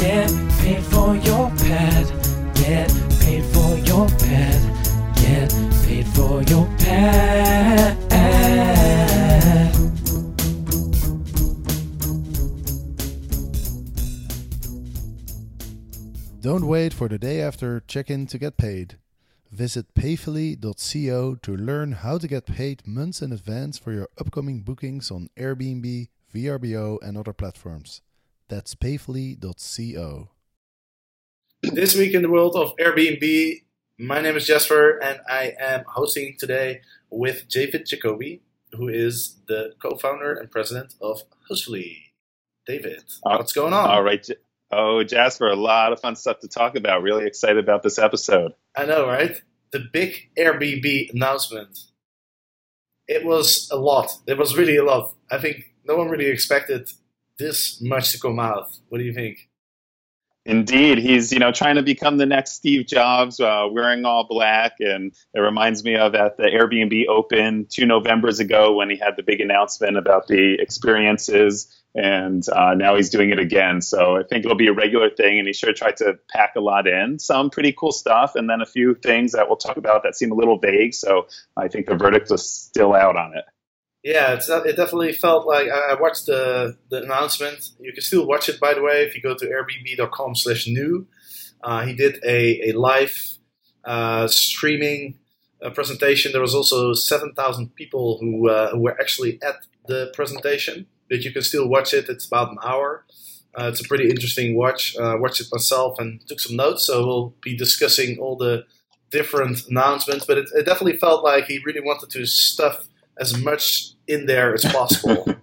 Get paid for your pad. Get paid for your pad. Get paid for your pad. Don't wait for the day after check-in to get paid. Visit payfully.co to learn how to get paid months in advance for your upcoming bookings on Airbnb, VRBO, and other platforms. That's payfully.co. This week in the world of Airbnb, my name is Jasper, and I am hosting today with David Jacoby, who is the co-founder and president of Hostfully. David, Uh, what's going on? All right. Oh, Jasper, a lot of fun stuff to talk about. Really excited about this episode. I know, right? The big Airbnb announcement. It was a lot. It was really a lot. I think no one really expected this much out. What do you think? Indeed, he's you know trying to become the next Steve Jobs, uh, wearing all black, and it reminds me of at the Airbnb Open two Novembers ago when he had the big announcement about the experiences, and uh, now he's doing it again. So I think it'll be a regular thing, and he sure tried to pack a lot in. Some pretty cool stuff, and then a few things that we'll talk about that seem a little vague. So I think the verdict is still out on it. Yeah, it's it definitely felt like I watched the the announcement. You can still watch it, by the way, if you go to airbnb.com slash new. Uh, he did a a live uh, streaming uh, presentation. There was also seven thousand people who uh, who were actually at the presentation. But you can still watch it. It's about an hour. Uh, it's a pretty interesting watch. Uh, watched it myself and took some notes. So we'll be discussing all the different announcements. But it, it definitely felt like he really wanted to stuff as much in there as possible.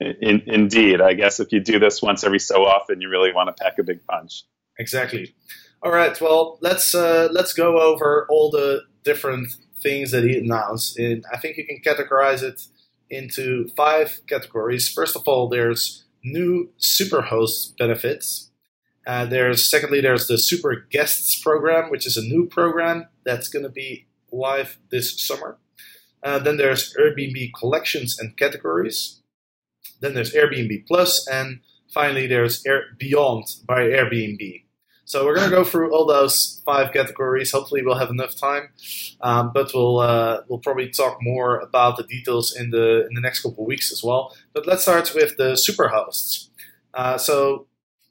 In, indeed, I guess if you do this once every so often, you really want to pack a big punch. exactly. All right. Well, let's uh, let's go over all the different things that he announced. And I think you can categorize it into five categories. First of all, there's new superhost benefits. Uh, there's secondly, there's the Super Guests program, which is a new program that's going to be live this summer. Uh, then there's Airbnb collections and categories. Then there's Airbnb Plus, and finally there's Air Beyond by Airbnb. So we're going to go through all those five categories. Hopefully, we'll have enough time, um, but we'll uh, we'll probably talk more about the details in the in the next couple of weeks as well. But let's start with the superhosts. Uh, so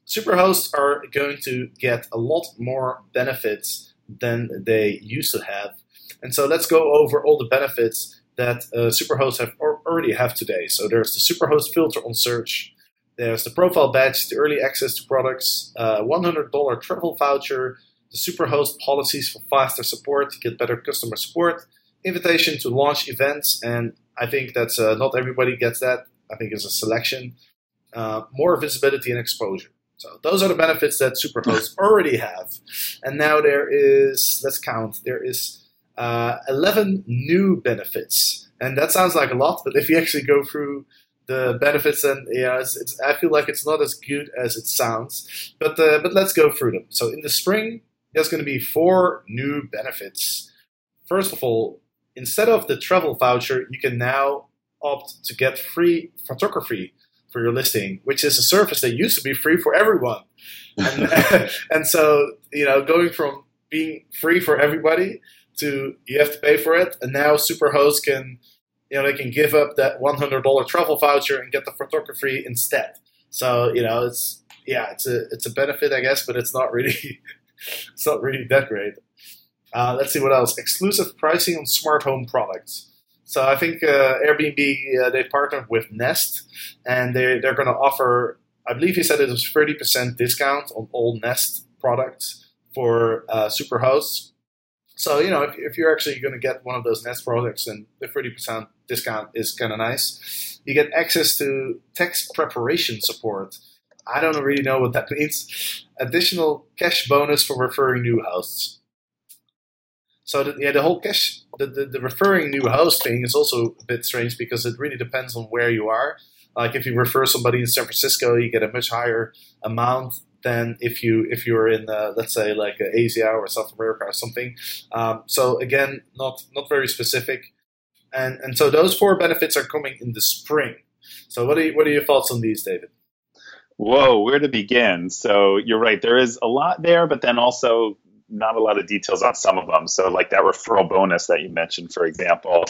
superhosts are going to get a lot more benefits than they used to have. And so let's go over all the benefits that uh, superhosts have or already have today. So there's the superhost filter on search. There's the profile badge, the early access to products, uh, $100 travel voucher, the superhost policies for faster support to get better customer support, invitation to launch events, and I think that's uh, not everybody gets that. I think it's a selection. Uh, more visibility and exposure. So those are the benefits that superhosts already have. And now there is, let's count, there is uh, 11 new benefits. And that sounds like a lot, but if you actually go through the benefits, then yeah, it's, it's, I feel like it's not as good as it sounds. But uh, but let's go through them. So in the spring, there's going to be four new benefits. First of all, instead of the travel voucher, you can now opt to get free photography for your listing, which is a service that used to be free for everyone. And, and so you know, going from being free for everybody to you have to pay for it, and now Superhost can, you know, they can give up that one hundred dollar travel voucher and get the photography instead. So you know, it's yeah, it's a it's a benefit, I guess, but it's not really it's not really that great. Uh, let's see what else. Exclusive pricing on smart home products. So I think uh, Airbnb uh, they partnered with Nest, and they they're going to offer. I believe he said it was thirty percent discount on all Nest products for uh, Superhosts. So you know, if, if you're actually going to get one of those Nest products, then the thirty percent discount is kind of nice. You get access to text preparation support. I don't really know what that means. Additional cash bonus for referring new hosts. So the, yeah, the whole cash, the, the, the referring new host thing is also a bit strange because it really depends on where you are. Like if you refer somebody in San Francisco, you get a much higher amount than if you if you're in uh, let's say like Asia or South America or something. Um, so again, not not very specific, and and so those four benefits are coming in the spring. So what are you, what are your thoughts on these, David? Whoa, where to begin? So you're right. There is a lot there, but then also not a lot of details on some of them. So like that referral bonus that you mentioned, for example,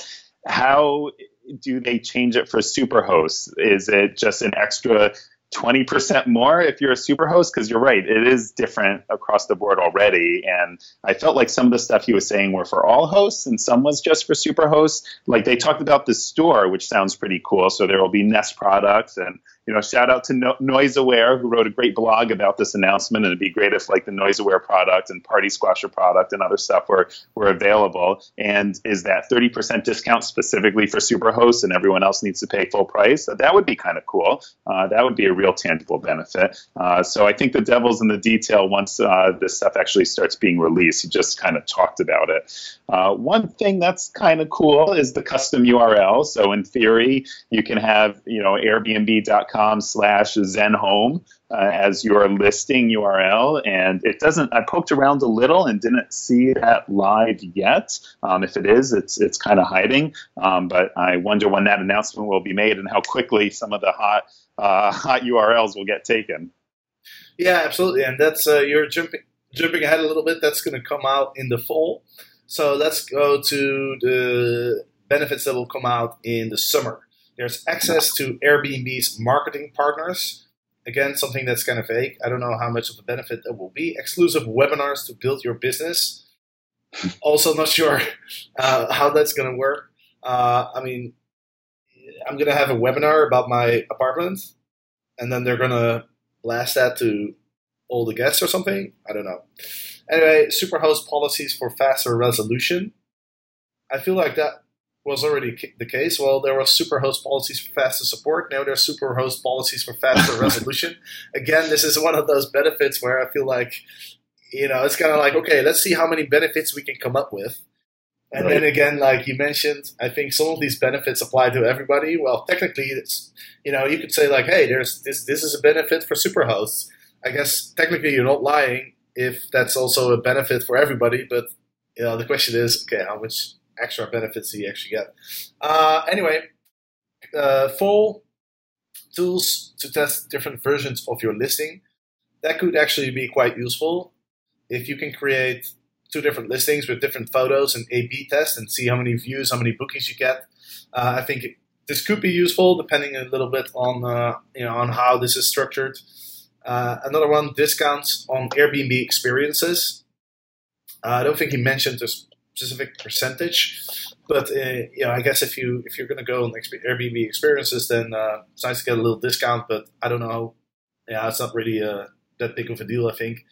how do they change it for superhosts? Is it just an extra 20% more if you're a super host because you're right it is different across the board already and i felt like some of the stuff he was saying were for all hosts and some was just for super hosts like they talked about the store which sounds pretty cool so there will be nest products and you know, shout out to no- Noise Aware who wrote a great blog about this announcement. And it'd be great if like the Noise Aware product and Party Squasher product and other stuff were were available. And is that 30% discount specifically for Superhost and everyone else needs to pay full price? That would be kind of cool. Uh, that would be a real tangible benefit. Uh, so I think the devil's in the detail once uh, this stuff actually starts being released. He just kind of talked about it. Uh, one thing that's kind of cool is the custom URL. So in theory, you can have you know Airbnb.com com slash zenhome uh, as your listing URL. And it doesn't, I poked around a little and didn't see that live yet. Um, if it is, it's, it's kind of hiding. Um, but I wonder when that announcement will be made and how quickly some of the hot, uh, hot URLs will get taken. Yeah, absolutely. And that's, uh, you're jumping, jumping ahead a little bit. That's going to come out in the fall. So let's go to the benefits that will come out in the summer. There's access to Airbnb's marketing partners. Again, something that's kind of vague. I don't know how much of a benefit that will be. Exclusive webinars to build your business. also, not sure uh, how that's going to work. Uh, I mean, I'm going to have a webinar about my apartment, and then they're going to blast that to all the guests or something. I don't know. Anyway, superhost policies for faster resolution. I feel like that was already the case. Well, there were superhost policies for faster support. Now there are superhost policies for faster resolution. Again, this is one of those benefits where I feel like, you know, it's kind of like, okay, let's see how many benefits we can come up with. And right. then again, like you mentioned, I think some of these benefits apply to everybody. Well, technically, it's you know you could say like, hey, there's this this is a benefit for superhosts. I guess technically you're not lying if that's also a benefit for everybody. But you know the question is, okay, how much extra benefits do you actually get. Uh, anyway, uh, full tools to test different versions of your listing. That could actually be quite useful if you can create two different listings with different photos and A/B test and see how many views, how many bookings you get. Uh, I think this could be useful depending a little bit on uh, you know on how this is structured. Uh, another one, discounts on Airbnb experiences. Uh, I don't think he mentioned this specific percentage. But uh, you know, I guess if you if you're going to go on Airbnb experiences, then uh, it's nice to get a little discount. But I don't know. Yeah, it's not really that big of a deal, I think.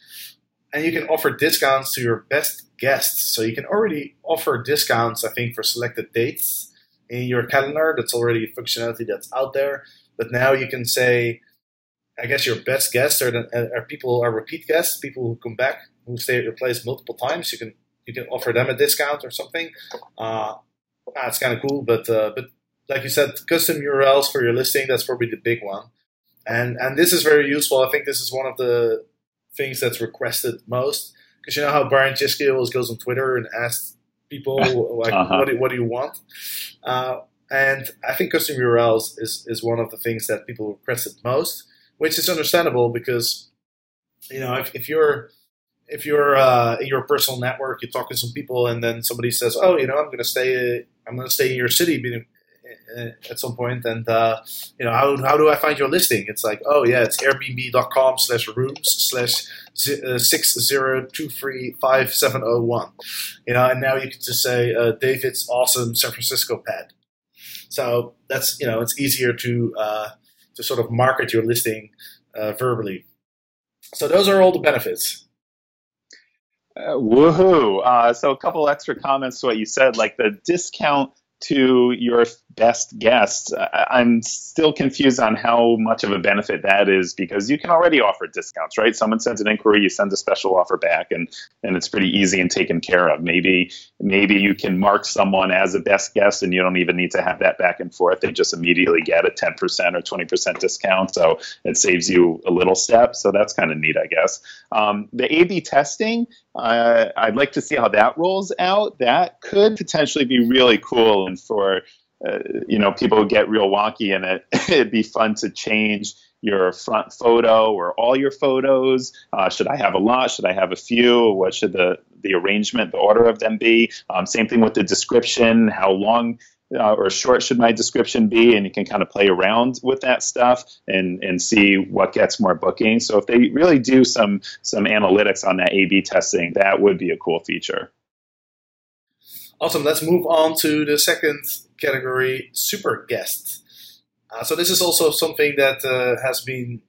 And you can offer discounts to your best guests. So you can already offer discounts, I think, for selected dates in your calendar. That's already functionality that's out there. But now you can say, I guess your best guests are, the, are people are repeat guests, people who come back, who stay at your place multiple times. You can you can offer them a discount or something. Uh, that's kind of cool. But uh, but like you said, custom URLs for your listing that's probably the big one. And and this is very useful. I think this is one of the things that's requested most because you know how Brian Chesky always goes on Twitter and asks people like uh-huh. what do, what do you want. Uh, and I think custom URLs is, is one of the things that people requested most, which is understandable because, you know, if, if you're if you're uh, in your personal network, you talk to some people, and then somebody says, "Oh, you know, I'm going to stay. I'm going to stay in your city at some point, and uh, you know, how, how do I find your listing? It's like, oh yeah, it's Airbnb.com slash rooms slash uh, six zero two three five seven zero one. You know, and now you can just say uh, David's awesome San Francisco pad. So that's you know, it's easier to uh, to sort of market your listing uh, verbally. So those are all the benefits. Uh, woohoo! Uh, so a couple extra comments to what you said, like the discount to your best guests, I'm still confused on how much of a benefit that is because you can already offer discounts, right? Someone sends an inquiry, you send a special offer back, and and it's pretty easy and taken care of. Maybe maybe you can mark someone as a best guest, and you don't even need to have that back and forth. They just immediately get a 10% or 20% discount, so it saves you a little step. So that's kind of neat, I guess. Um, the A/B testing, uh, I'd like to see how that rolls out. That could potentially be really cool, and for uh, you know, people get real wonky in it. It'd be fun to change your front photo or all your photos. Uh, should I have a lot? Should I have a few? What should the the arrangement, the order of them be? Um, same thing with the description. How long uh, or short should my description be? And you can kind of play around with that stuff and and see what gets more bookings. So if they really do some some analytics on that A/B testing, that would be a cool feature. Awesome. Let's move on to the second category, super guest. Uh, so this is also something that uh, has been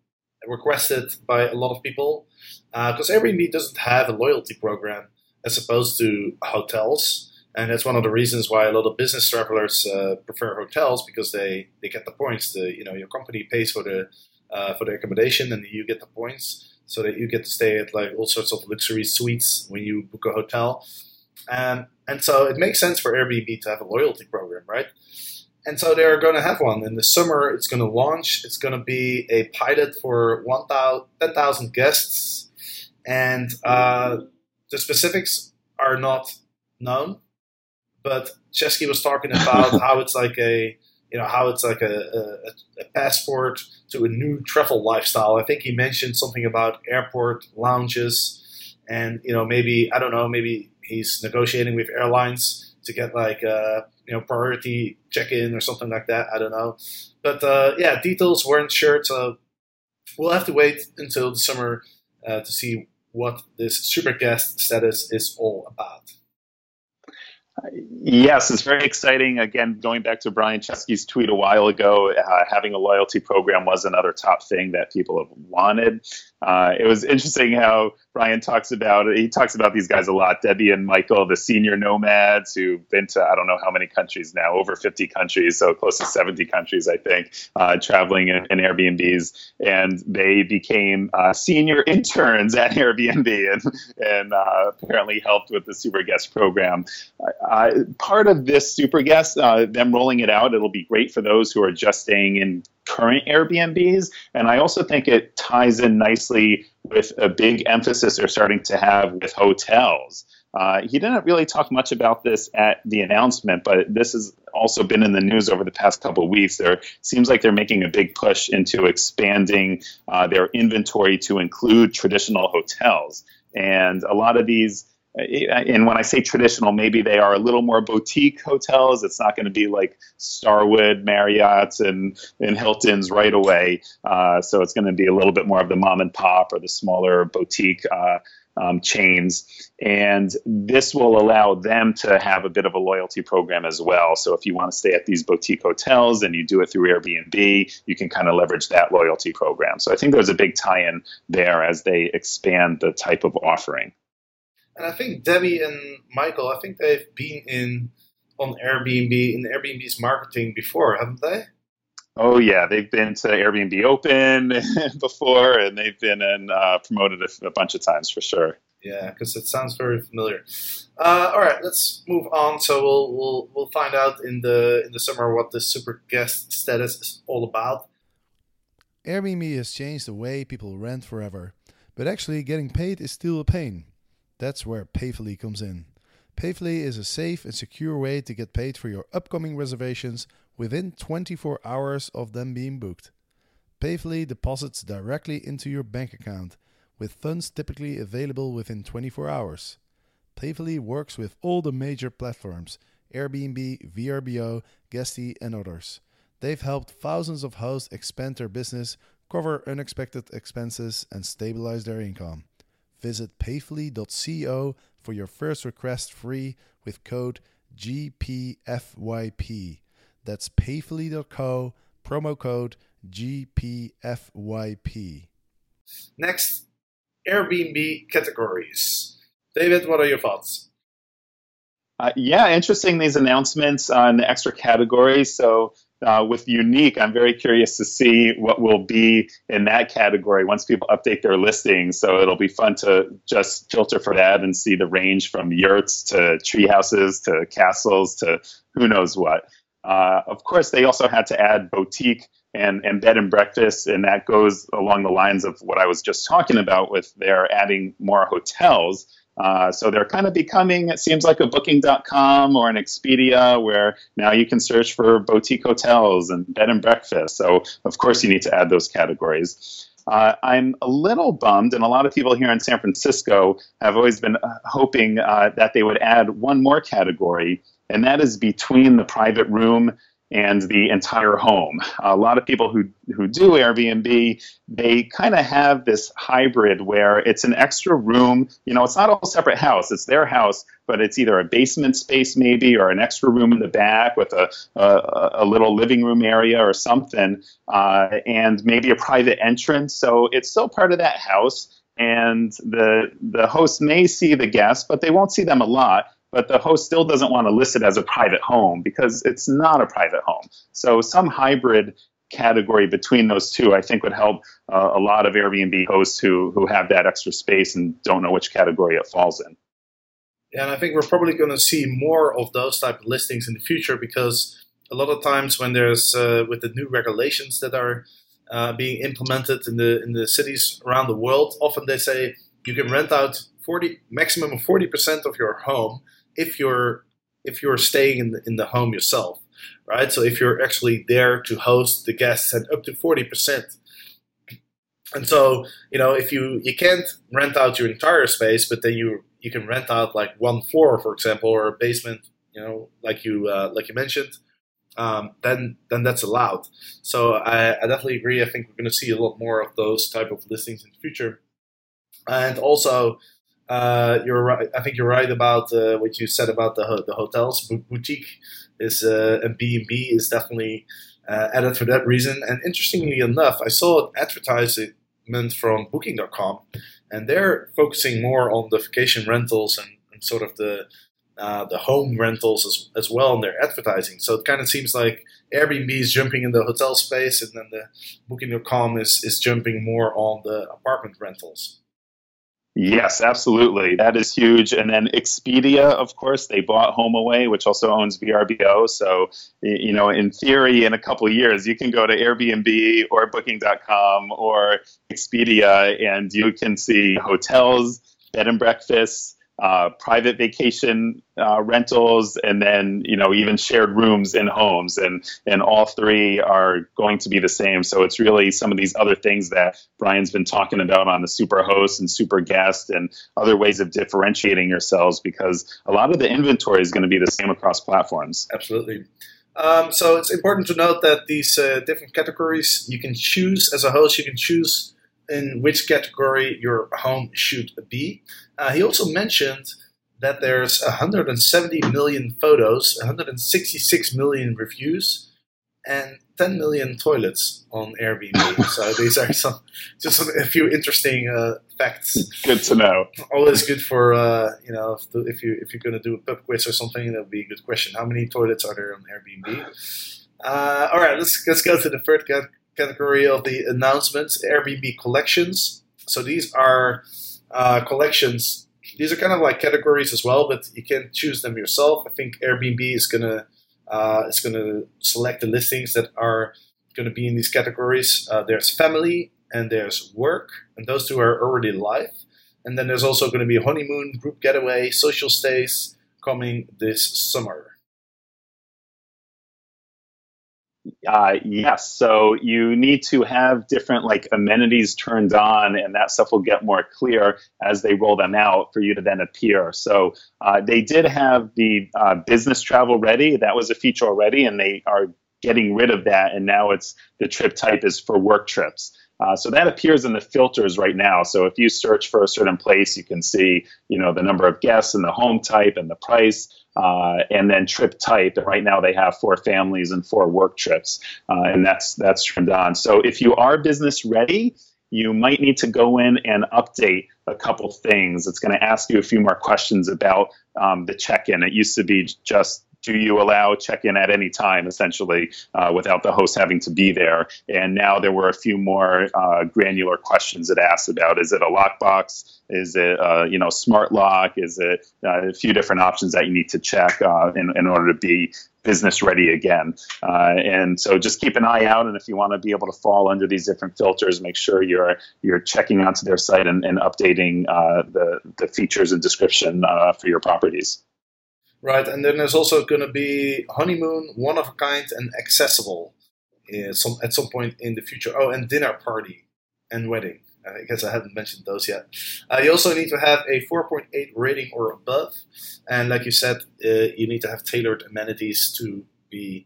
requested by a lot of people because uh, Airbnb doesn't have a loyalty program as opposed to hotels, and that's one of the reasons why a lot of business travelers uh, prefer hotels because they, they get the points. The you know your company pays for the uh, for the accommodation and you get the points so that you get to stay at like all sorts of luxury suites when you book a hotel. Um, and so it makes sense for Airbnb to have a loyalty program, right? And so they're going to have one in the summer. It's going to launch. It's going to be a pilot for 10,000 guests, and uh, the specifics are not known. But Chesky was talking about how it's like a you know how it's like a, a, a, passport to a new travel lifestyle. I think he mentioned something about airport lounges, and you know maybe I don't know maybe he's negotiating with airlines to get like uh, you know priority check-in or something like that. I don't know, but uh, yeah, details weren't sure. So we'll have to wait until the summer uh, to see what this super guest status is all about. Yes, it's very exciting. Again, going back to Brian Chesky's tweet a while ago, uh, having a loyalty program was another top thing that people have wanted. Uh, it was interesting how Brian talks about he talks about these guys a lot. Debbie and Michael, the senior nomads who've been to I don't know how many countries now, over 50 countries, so close to 70 countries, I think, uh, traveling in, in, Airbnbs, and they became uh, senior interns at Airbnb, and and uh, apparently helped with the Super Guest program. part of this Super Guest, uh, them rolling it out, it'll be great for those who are just staying in current Airbnbs. And I also think it ties in nicely with a big emphasis they're starting to have with hotels. Uh, he didn't really talk much about this at the announcement, but this has also been in the news over the past couple of weeks. There seems like they're making a big push into expanding uh, their inventory to include traditional hotels. And a lot of these and when I say traditional, maybe they are a little more boutique hotels. It's not going to be like Starwood, Marriott's, and, and Hilton's right away. Uh, so it's going to be a little bit more of the mom and pop or the smaller boutique uh, um, chains. And this will allow them to have a bit of a loyalty program as well. So if you want to stay at these boutique hotels and you do it through Airbnb, you can kind of leverage that loyalty program. So I think there's a big tie in there as they expand the type of offering. And I think Debbie and Michael, I think they've been in on Airbnb in Airbnb's marketing before, haven't they? Oh yeah, they've been to Airbnb Open before, and they've been in uh, promoted a, a, bunch of times for sure. Yeah, because it sounds very familiar. Uh, all right, let's move on. So we'll we'll we'll find out in the in the summer what the super guest status is all about. Airbnb has changed the way people rent forever, but actually getting paid is still a pain. That's where Payfully comes in. Payfully is a safe and secure way to get paid for your upcoming reservations within 24 hours of them being booked. Payfully deposits directly into your bank account, with funds typically available within 24 hours. Payfully works with all the major platforms Airbnb, VRBO, Guesty, and others. They've helped thousands of hosts expand their business, cover unexpected expenses, and stabilize their income. Visit payfully.co for your first request free with code GPFYP. That's payfully.co, promo code GPFYP. Next, Airbnb categories. David, what are your thoughts? Uh, yeah, interesting these announcements on the extra categories. So uh, with unique, I'm very curious to see what will be in that category once people update their listings. So it'll be fun to just filter for that and see the range from yurts to tree houses to castles to who knows what. Uh, of course, they also had to add boutique and, and bed and breakfast, and that goes along the lines of what I was just talking about with their adding more hotels. Uh, so they're kind of becoming, it seems like a booking.com or an Expedia where now you can search for boutique hotels and bed and breakfast. So, of course, you need to add those categories. Uh, I'm a little bummed, and a lot of people here in San Francisco have always been uh, hoping uh, that they would add one more category, and that is between the private room and the entire home. A lot of people who, who do Airbnb, they kind of have this hybrid where it's an extra room. You know, it's not a separate house, it's their house, but it's either a basement space maybe or an extra room in the back with a, a, a little living room area or something, uh, and maybe a private entrance. So it's still part of that house. And the the host may see the guests, but they won't see them a lot but the host still doesn't want to list it as a private home because it's not a private home. So some hybrid category between those two, I think, would help uh, a lot of Airbnb hosts who who have that extra space and don't know which category it falls in. Yeah, and I think we're probably going to see more of those type of listings in the future because a lot of times when there's uh, with the new regulations that are uh, being implemented in the in the cities around the world, often they say you can rent out 40 maximum of 40% of your home if you're if you're staying in the, in the home yourself, right? So if you're actually there to host the guests at up to forty percent. And so, you know, if you you can't rent out your entire space, but then you you can rent out like one floor, for example, or a basement, you know, like you uh, like you mentioned, um, then then that's allowed. So I, I definitely agree. I think we're going to see a lot more of those type of listings in the future. And also, uh, you're right. I think you're right about uh, what you said about the the hotels. Boutique is uh, and B and B is definitely uh, added for that reason. And interestingly enough, I saw an advertisement from Booking.com, and they're focusing more on the vacation rentals and, and sort of the uh, the home rentals as, as well in their advertising. So it kind of seems like Airbnb is jumping in the hotel space, and then the Booking.com is is jumping more on the apartment rentals. Yes, absolutely. That is huge. And then Expedia, of course, they bought HomeAway, which also owns VRBO. So, you know, in theory, in a couple years, you can go to Airbnb or Booking.com or Expedia and you can see hotels, bed and breakfasts, uh, private vacation uh, rentals, and then you know even shared rooms in homes, and and all three are going to be the same. So it's really some of these other things that Brian's been talking about on the super host and super guest and other ways of differentiating yourselves because a lot of the inventory is going to be the same across platforms. Absolutely. Um, so it's important to note that these uh, different categories you can choose as a host. You can choose in which category your home should be. Uh, he also mentioned that there's 170 million photos, 166 million reviews, and 10 million toilets on Airbnb. so these are some just a few interesting uh, facts. Good to know. Always good for uh, you know if, if you if you're going to do a pub quiz or something, that would be a good question. How many toilets are there on Airbnb? Uh, all right, let's let's go to the third category of the announcements Airbnb collections. So these are uh, collections. These are kind of like categories as well, but you can choose them yourself. I think Airbnb is gonna uh, is gonna select the listings that are to be in these categories. Uh, there's family and there's work, and those two are already live. And then there's also going to be honeymoon, group getaway, social stays coming this summer. Uh, yes. So you need to have different like amenities turned on, and that stuff will get more clear as they roll them out for you to then appear. So uh, they did have the uh, business travel ready. That was a feature already, and they are getting rid of that. And now it's the trip type is for work trips. Uh, so that appears in the filters right now. So if you search for a certain place, you can see, you know, the number of guests and the home type and the price, uh, and then trip type. And right now they have for families and for work trips, uh, and that's that's turned on. So if you are business ready, you might need to go in and update a couple things. It's going to ask you a few more questions about um, the check-in. It used to be just do you allow check-in at any time, essentially, uh, without the host having to be there? And now there were a few more uh, granular questions it asked about: Is it a lockbox? Is it uh, you know smart lock? Is it uh, a few different options that you need to check uh, in, in order to be business ready again. Uh, and so just keep an eye out. And if you want to be able to fall under these different filters, make sure you're you're checking onto their site and, and updating uh, the the features and description uh, for your properties. Right, and then there's also going to be honeymoon, one of a kind, and accessible. Uh, some at some point in the future. Oh, and dinner party and wedding. I guess I haven't mentioned those yet. Uh, you also need to have a 4.8 rating or above, and like you said, uh, you need to have tailored amenities to be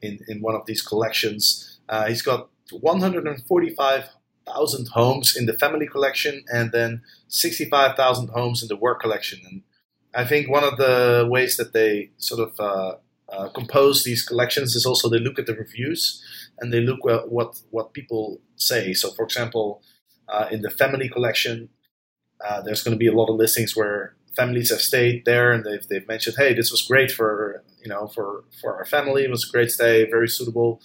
in, in one of these collections. Uh, he's got 145,000 homes in the family collection, and then 65,000 homes in the work collection. And I think one of the ways that they sort of uh, uh, compose these collections is also they look at the reviews and they look at what what people say. So, for example uh, in the family collection, uh, there's going to be a lot of listings where families have stayed there and they've, they've mentioned, hey, this was great for you know for for our family. It was a great stay, very suitable.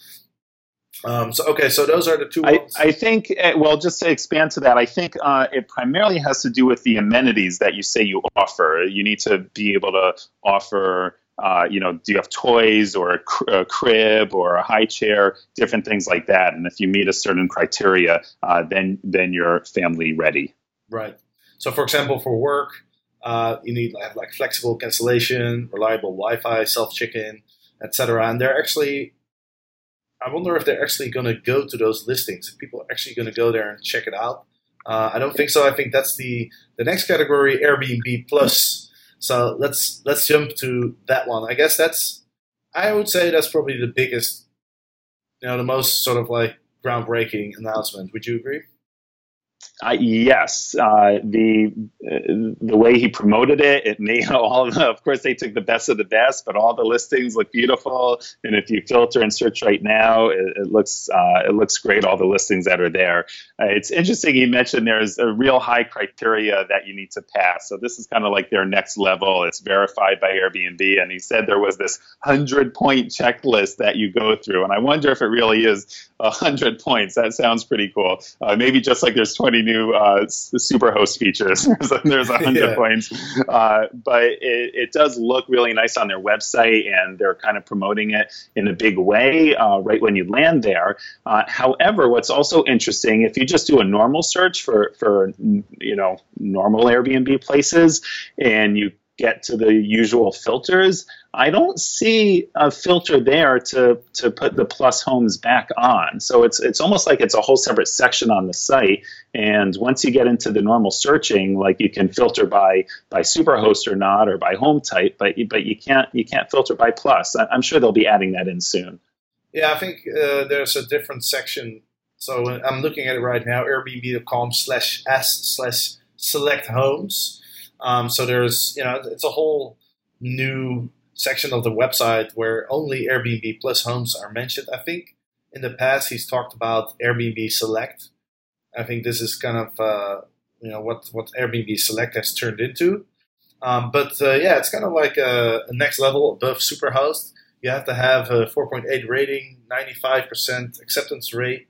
Um, so okay, so those are the two. I, I, think uh, well, just to expand to that, I think uh, it primarily has to do with the amenities that you say you offer. You need to be able to offer uh, you know, do you have toys or a, cr- a, crib or a high chair, different things like that. And if you meet a certain criteria, uh, then then you're family ready. Right. So, for example, for work, uh, you need to have like flexible cancellation, reliable Wi-Fi, self check-in, etc. And they're actually, I wonder if they're actually going to go to those listings. If people are actually going to go there and check it out. Uh, I don't think so. I think that's the the next category, Airbnb Plus so let's let's jump to that one. I guess that's I would say that's probably the biggest, you know, the most sort of like groundbreaking announcement. Would you agree? Uh, yes, uh, the the way he promoted it, it made all. Of, of course, they took the best of the best, but all the listings look beautiful. And if you filter and search right now, it, it looks uh, it looks great. All the listings that are there. Uh, it's interesting. He mentioned there's a real high criteria that you need to pass. So this is kind of like their next level. It's verified by Airbnb, and he said there was this hundred point checklist that you go through. And I wonder if it really is hundred points. That sounds pretty cool. Uh, maybe just like there's 20 new uh, Superhost features. there's 100 yeah. points. Uh, but it, it, does look really nice on their website, and they're kind of promoting it in a big way uh, right when you land there. Uh, however, what's also interesting, if you just do a normal search for, for you know normal Airbnb places, and you get to the usual filters, I don't see a filter there to to put the plus homes back on. So it's it's almost like it's a whole separate section on the site. And once you get into the normal searching, like you can filter by by superhost or not, or by home type, but you, but you can't you can't filter by plus. I'm sure they'll be adding that in soon. Yeah, I think uh, there's a different section. So I'm looking at it right now, Airbnb.com slash s slash select homes um, so there's, you know, it's a whole new section of the website where only Airbnb Plus homes are mentioned. I think in the past he's talked about Airbnb Select. I think this is kind of, uh, you know, what, what Airbnb Select has turned into. Um, but uh, yeah, it's kind of like a, a, next level above Superhost. You have to have a 4.8 rating, 95% acceptance rate,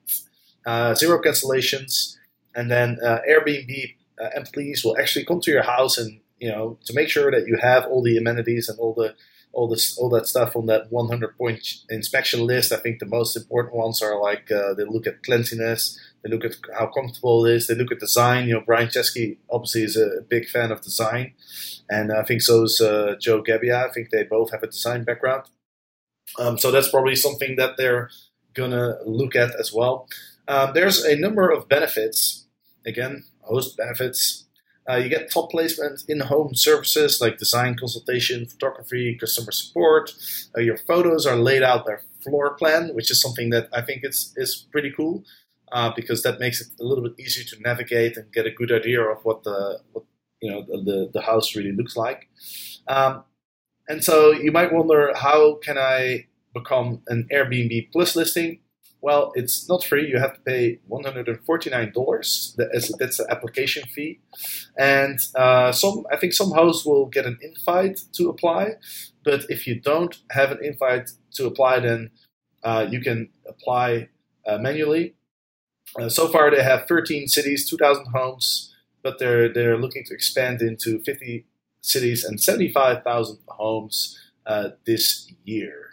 uh, zero cancellations, and then uh, Airbnb uh, employees will actually come to your house and you know to make sure that you have all the amenities and all the all this all that stuff on that 100 point inspection list. I think the most important ones are like uh, they look at cleanliness, they look at how comfortable it is, they look at design. You know, Brian Chesky obviously is a big fan of design, and I think so is uh, Joe Gebbia. I think they both have a design background, um, so that's probably something that they're gonna look at as well. Um, there's a number of benefits. Again, host benefits. Uh, you get top placement in home services like design consultation, photography, customer support. Uh, your photos are laid out their floor plan, which is something that I think is, is pretty cool uh, because that makes it a little bit easier to navigate and get a good idea of what the what, you know the, the house really looks like. Um, and so you might wonder how can I become an Airbnb Plus listing? Well, it's not free. You have to pay $149. That's, that's the application fee. And uh, some, I think some hosts will get an invite to apply. But if you don't have an invite to apply, then uh, you can apply uh, manually. Uh, so far, they have 13 cities, 2,000 homes, but they're they're looking to expand into 50 cities and 75,000 homes uh, this year.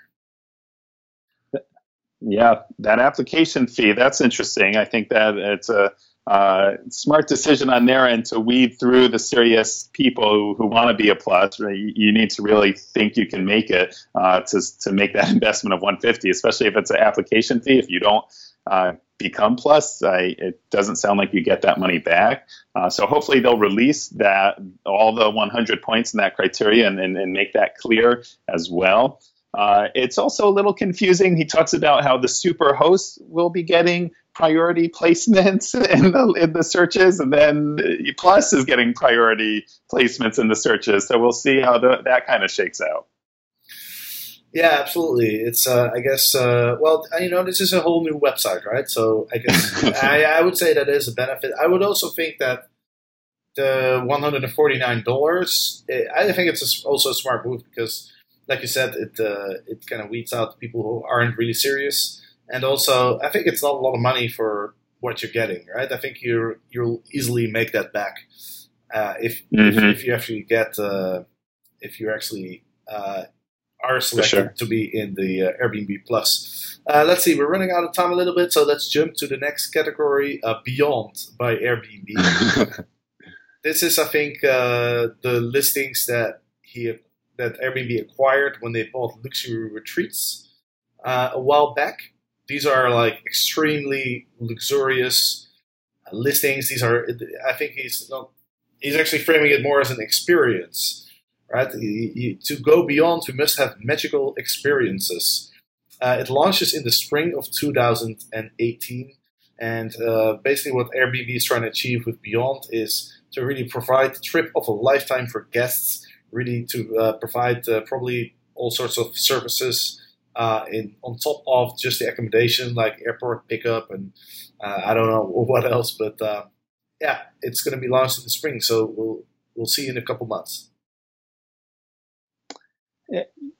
Yeah, that application fee, that's interesting. I think that it's a uh, smart decision on their end to weed through the serious people who, who want to be a plus. Right? You, you, need to really think you can make it uh, to, to make that investment of 150, especially if it's an application fee. If you don't uh, become plus, I, it doesn't sound like you get that money back. Uh, so hopefully they'll release that all the 100 points in that criteria and, and, and make that clear as well. Uh, it's also a little confusing. He talks about how the super hosts will be getting priority placements in the in the searches, and then Plus is getting priority placements in the searches. So we'll see how the, that kind of shakes out. Yeah, absolutely. It's uh, I guess uh, well, you know, this is a whole new website, right? So I guess I, I would say that is a benefit. I would also think that the one hundred and forty nine dollars. I think it's also a smart move because like you said, it uh, it kind of weeds out people who aren't really serious. And also, I think it's not a lot of money for what you're getting, right? I think you you'll easily make that back uh, if, mm-hmm. if, if you actually get uh, if you actually uh, are selected sure. to be in the uh, Airbnb Plus. Uh, let's see, we're running out of time a little bit, so let's jump to the next category: Beyond by Airbnb. this is, I think, the listings that he that Airbnb acquired when they bought luxury retreats uh, a while back. These are like extremely luxurious listings. These are, I think he's not, he's actually framing it more as an experience, right? To go beyond, we must have magical experiences. Uh, it launches in the spring of 2018. And uh, basically, what Airbnb is trying to achieve with Beyond is to really provide the trip of a lifetime for guests really to uh, provide uh, probably all sorts of services uh, in on top of just the accommodation, like airport pickup and I don't know what else. But yeah, it's going to be launched in the spring, so we'll we'll see in a couple months.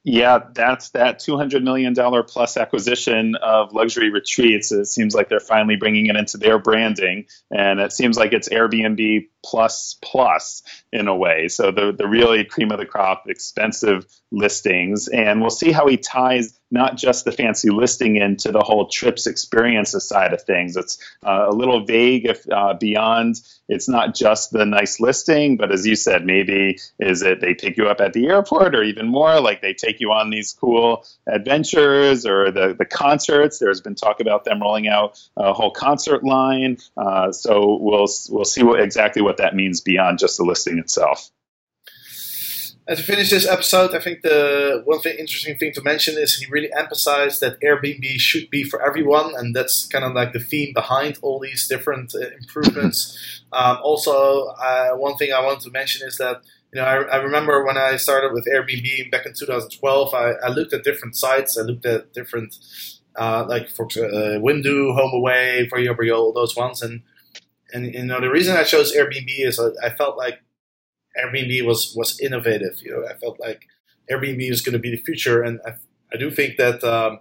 Yeah, that's that $200 million plus acquisition of luxury retreats. It seems like they're finally bringing it into their branding. And it seems like it's Airbnb plus plus in a way. So the, the really cream of the crop, expensive listings. And we'll see how he ties not just the fancy listing into the whole trips experiences side of things. It's uh, a little vague if uh, beyond it's not just the nice listing, but as you said, maybe is it they pick you up at the airport or even more like they take you on these cool adventures or the, the concerts. There's been talk about them rolling out a whole concert line. Uh, so we'll, we'll see what, exactly what that means beyond just the listing itself. And to finish this episode, I think the one thing interesting thing to mention is he really emphasized that Airbnb should be for everyone, and that's kind of like the theme behind all these different uh, improvements. um, also, uh, one thing I want to mention is that you know I, I, remember when I started with Airbnb back in 2012, I, I looked at different sites, I looked at different uh, like for uh, Wimdu, HomeAway, for Vrbo, all those ones, and and you know the reason I chose Airbnb is I, I felt like Airbnb was was innovative. You know, I felt like Airbnb is going to be the future, and I, I do think that um,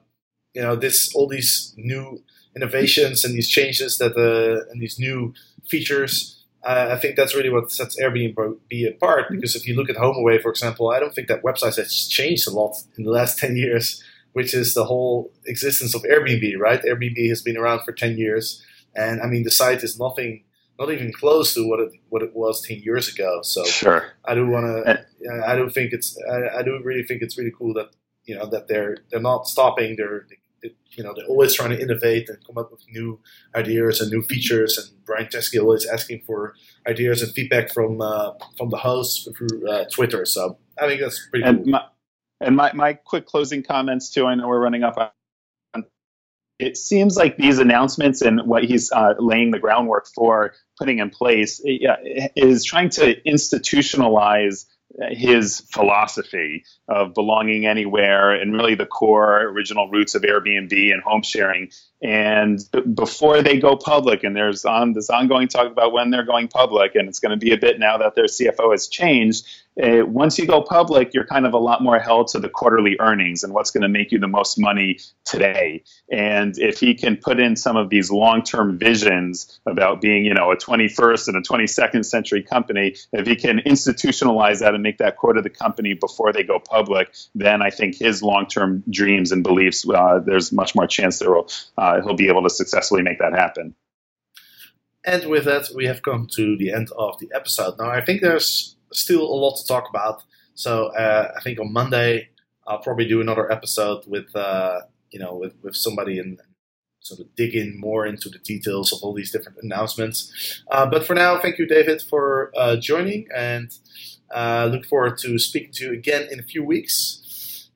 you know this all these new innovations and these changes that uh, and these new features. Uh, I think that's really what sets Airbnb apart. Because if you look at HomeAway, for example, I don't think that website has changed a lot in the last ten years, which is the whole existence of Airbnb. Right? Airbnb has been around for ten years, and I mean the site is nothing not even close to what it what it was ten years ago. So sure. I do want to. I do think it's. I, I, do really think it's really cool that you know that they're they're not stopping. They're they, you know they're always trying to innovate and come up with new ideas and new features. And Brian Chesky always asking for ideas and feedback from uh, from the hosts through uh, Twitter. So I think that's pretty and cool. My, and my, my quick closing comments too. I know we're running up it seems like these announcements and what he's uh, laying the groundwork for putting in place is trying to institutionalize his philosophy of belonging anywhere and really the core original roots of Airbnb and home sharing And before they go public, and there's on this ongoing talk about when they're going public, and it's going to be a bit now that their CFO has changed. Uh, once you go public, you're kind of a lot more held to the quarterly earnings and what's going to make you the most money today. And if he can put in some of these long-term visions about being, you know, a 21st and a 22nd century company, if he can institutionalize that and make that core to the company before they go public, then I think his long-term dreams and beliefs, uh, there's much more chance there will uh, he'll be able to successfully make that happen. And with that, we have come to the end of the episode. Now, I think there's still a lot to talk about. So uh, I think on Monday I'll probably do another episode with uh, you know with, with somebody and sort of dig in more into the details of all these different announcements. Uh, but for now, thank you, David, for uh, joining, and uh, look forward to speaking to you again in a few weeks.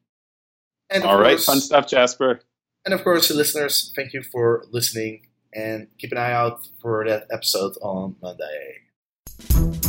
And all right, fun stuff, Jasper. And of course, listeners, thank you for listening, and keep an eye out for that episode on Monday.